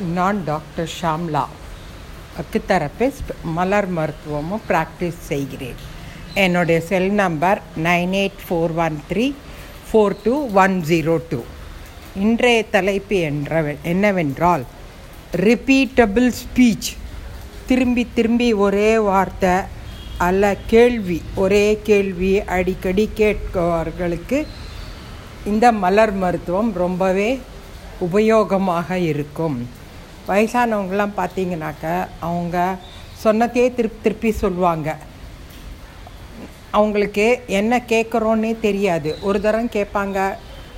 நான் doctor Shamla acutherapist மலர் மருத்துவமும் ப்ராக்டிஸ் செய்கிறேன். என்னுடைய cell number nine eight four one three four two one zero two. இன்றைய தலைப்பு என்ற என்னவென்றால் ரிப்பீட்டபிள் ஸ்பீச் திரும்பி திரும்பி ஒரே வார்த்தை அல்ல கேள்வி. ஒரே கேள்வி அடிக்கடி கேட்பவர்களுக்கு இந்த மலர் மருத்துவம் ரொம்பவே உபயோகமாக இருக்கும். வயசானவங்களாம் பார்த்தீங்கன்னாக்க அவங்க சொன்னதையே திருப்பி திருப்பி சொல்லுவாங்க. அவங்களுக்கு என்ன கேட்குறோன்னே தெரியாது. ஒரு தரம் கேட்பாங்க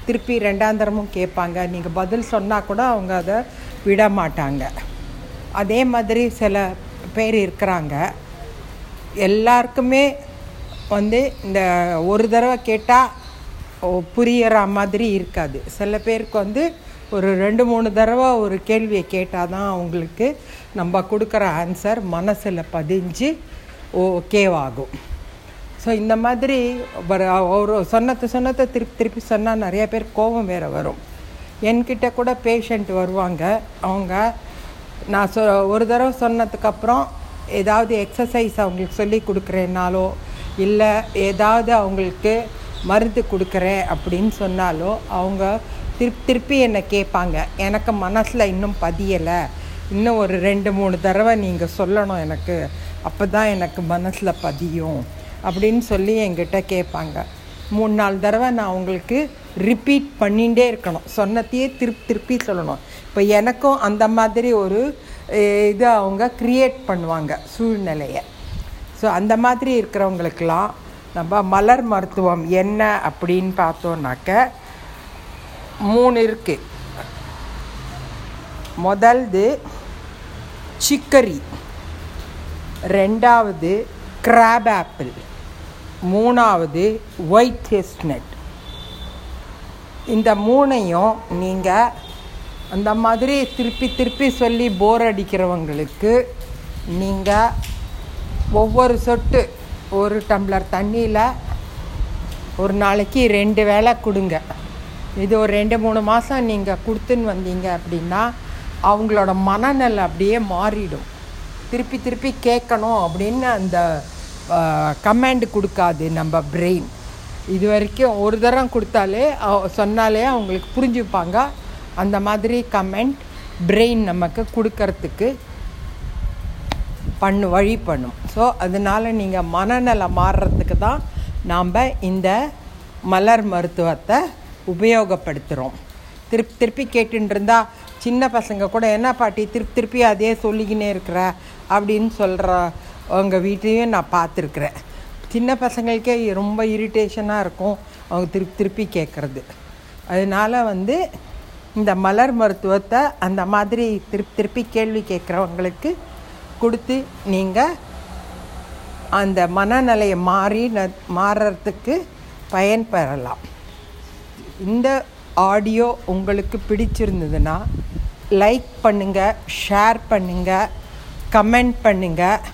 திருப்பி ரெண்டாம் தரமும் கேட்பாங்க. நீங்கள் பதில் சொன்னால் கூட அவங்க அதை விட மாட்டாங்க. அதே மாதிரி சில பேர் இருக்கிறாங்க. எல்லாருக்குமே வந்து இந்த ஒரு தடவை கேட்டால் புரியற மாதிரி இருக்காது. சில பேருக்கு வந்து ஒரு ரெண்டு மூணு தடவை ஒரு கேள்வியை கேட்டால் தான் அவங்களுக்கு நம்ம கொடுக்குற ஆன்சர் மனசில் பதிஞ்சு ஓகேவாகும் ஸோ இந்த மாதிரி ஒரு ஒரு சொன்னத்தை சொன்னதை திருப்பி திருப்பி சொன்னால் நிறைய பேர் கோபம் வேறு வரும். என்கிட்ட கூட பேஷண்ட் வருவாங்க. அவங்க நான் சொ ஒரு தடவை சொன்னதுக்கப்புறம் ஏதாவது எக்ஸசைஸ் அவங்களுக்கு சொல்லி கொடுக்குறேன்னாலோ இல்லை ஏதாவது அவங்களுக்கு மருந்து கொடுக்குறேன் அப்படின்னு சொன்னாலோ அவங்க திருப்பி திருப்பி என்னை கேட்பாங்க. எனக்கு மனசில் இன்னும் பதியலை. இன்னும் ஒரு ரெண்டு மூணு தடவை நீங்கள் சொல்லணும் எனக்கு. அப்போ தான் எனக்கு மனசில் பதியும். அப்படின்னு சொல்லி என்கிட்ட கேட்பாங்க. மூணு நாலு தடவை நான் உங்களுக்கு ரிப்பீட் பண்ணிகிட்டே இருக்கணும். சொன்னத்தையே திருப்பி திருப்பி சொல்லணும். இப்போ எனக்கும் அந்த மாதிரி ஒரு இது அவங்க க்ரியேட் பண்ணுவாங்க சூழ்நிலையை. ஸோ அந்த மாதிரி இருக்கிறவங்களுக்கெல்லாம் நம்ம மலர் மருத்துவம் என்ன அப்படின்னு பார்த்தோன்னாக்க மூணு இருக்குது முதல்து சிக்கரி. ரெண்டாவது கிராப் ஆப்பிள். மூணாவது ஒயிட் செஸ்னட் இந்த மூணையும் நீங்கள் அந்த மாதிரி திருப்பி திருப்பி சொல்லி போர் அடிக்கிறவங்களுக்கு நீங்கள் ஒவ்வொரு சொட்டு ஒரு டம்ளர் தண்ணியில் ஒரு நாளைக்கு ரெண்டு வேளை கொடுங்க. இது ஒரு ரெண்டு மூணு மாதம் நீங்கள் கொடுத்துன்னு வந்தீங்க அப்படின்னா அவங்களோட மனநிலை அப்படியே மாறிடும். திருப்பி திருப்பி கேட்கணும் அப்படின்னு அந்த கமாண்டு கொடுக்காது நம்ம பிரெயின் இது வரைக்கும் ஒரு தரம் கொடுத்தாலே சொன்னாலே அவங்களுக்கு புரிஞ்சுப்பாங்க. அந்த மாதிரி கமெண்ட் பிரெயின் நமக்கு கொடுக்கறதுக்கு பண்ணு வழி பண்ணும். ஸோ அதனால் நீங்கள் மனநலம் மாறுறதுக்கு தான் நாம் இந்த மலர் மருத்துவத்தை உபயோகப்படுத்துகிறோம் திருப்பி திருப்பி கேட்டுருந்தா சின்ன பசங்க கூட என்ன பாட்டி திருப்பி திருப்பி அதே சொல்லிக்கினே இருக்கிற? அப்படின்னு சொல்கிற அவங்க வீட்லேயும் நான் பார்த்துருக்குறேன் சின்ன பசங்களுக்கே ரொம்ப இரிட்டேஷனாக இருக்கும் அவங்க திருப்பி திருப்பி கேட்குறது அதனால் வந்து இந்த மலர் மருத்துவத்தை அந்த மாதிரி திருப்பி திருப்பி கேள்வி கேட்குறவங்களுக்கு கொடுத்து நீங்கள் அந்த மனநிலையை மாறி ந மாறுறதுக்கு பயன்பெறலாம். இந்த ஆடியோ உங்களுக்கு பிடிச்சிருந்ததுன்னா லைக் பண்ணுங்கள் ஷேர் பண்ணுங்கள் கமெண்ட் பண்ணுங்கள்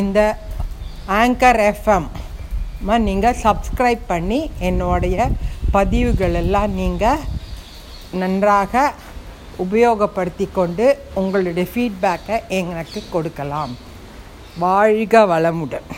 இந்த ஆங்கர் எஃப்எம் நீங்கள் சப்ஸ்கிரைப் பண்ணி என்னுடைய பதிவுகளெல்லாம் நீங்கள் நன்றாக உபயோகப்படுத்தி கொண்டு உங்களுடைய ஃபீட்பேக்கை எனக்கு கொடுக்கலாம். வாழ்க வளமுடன்.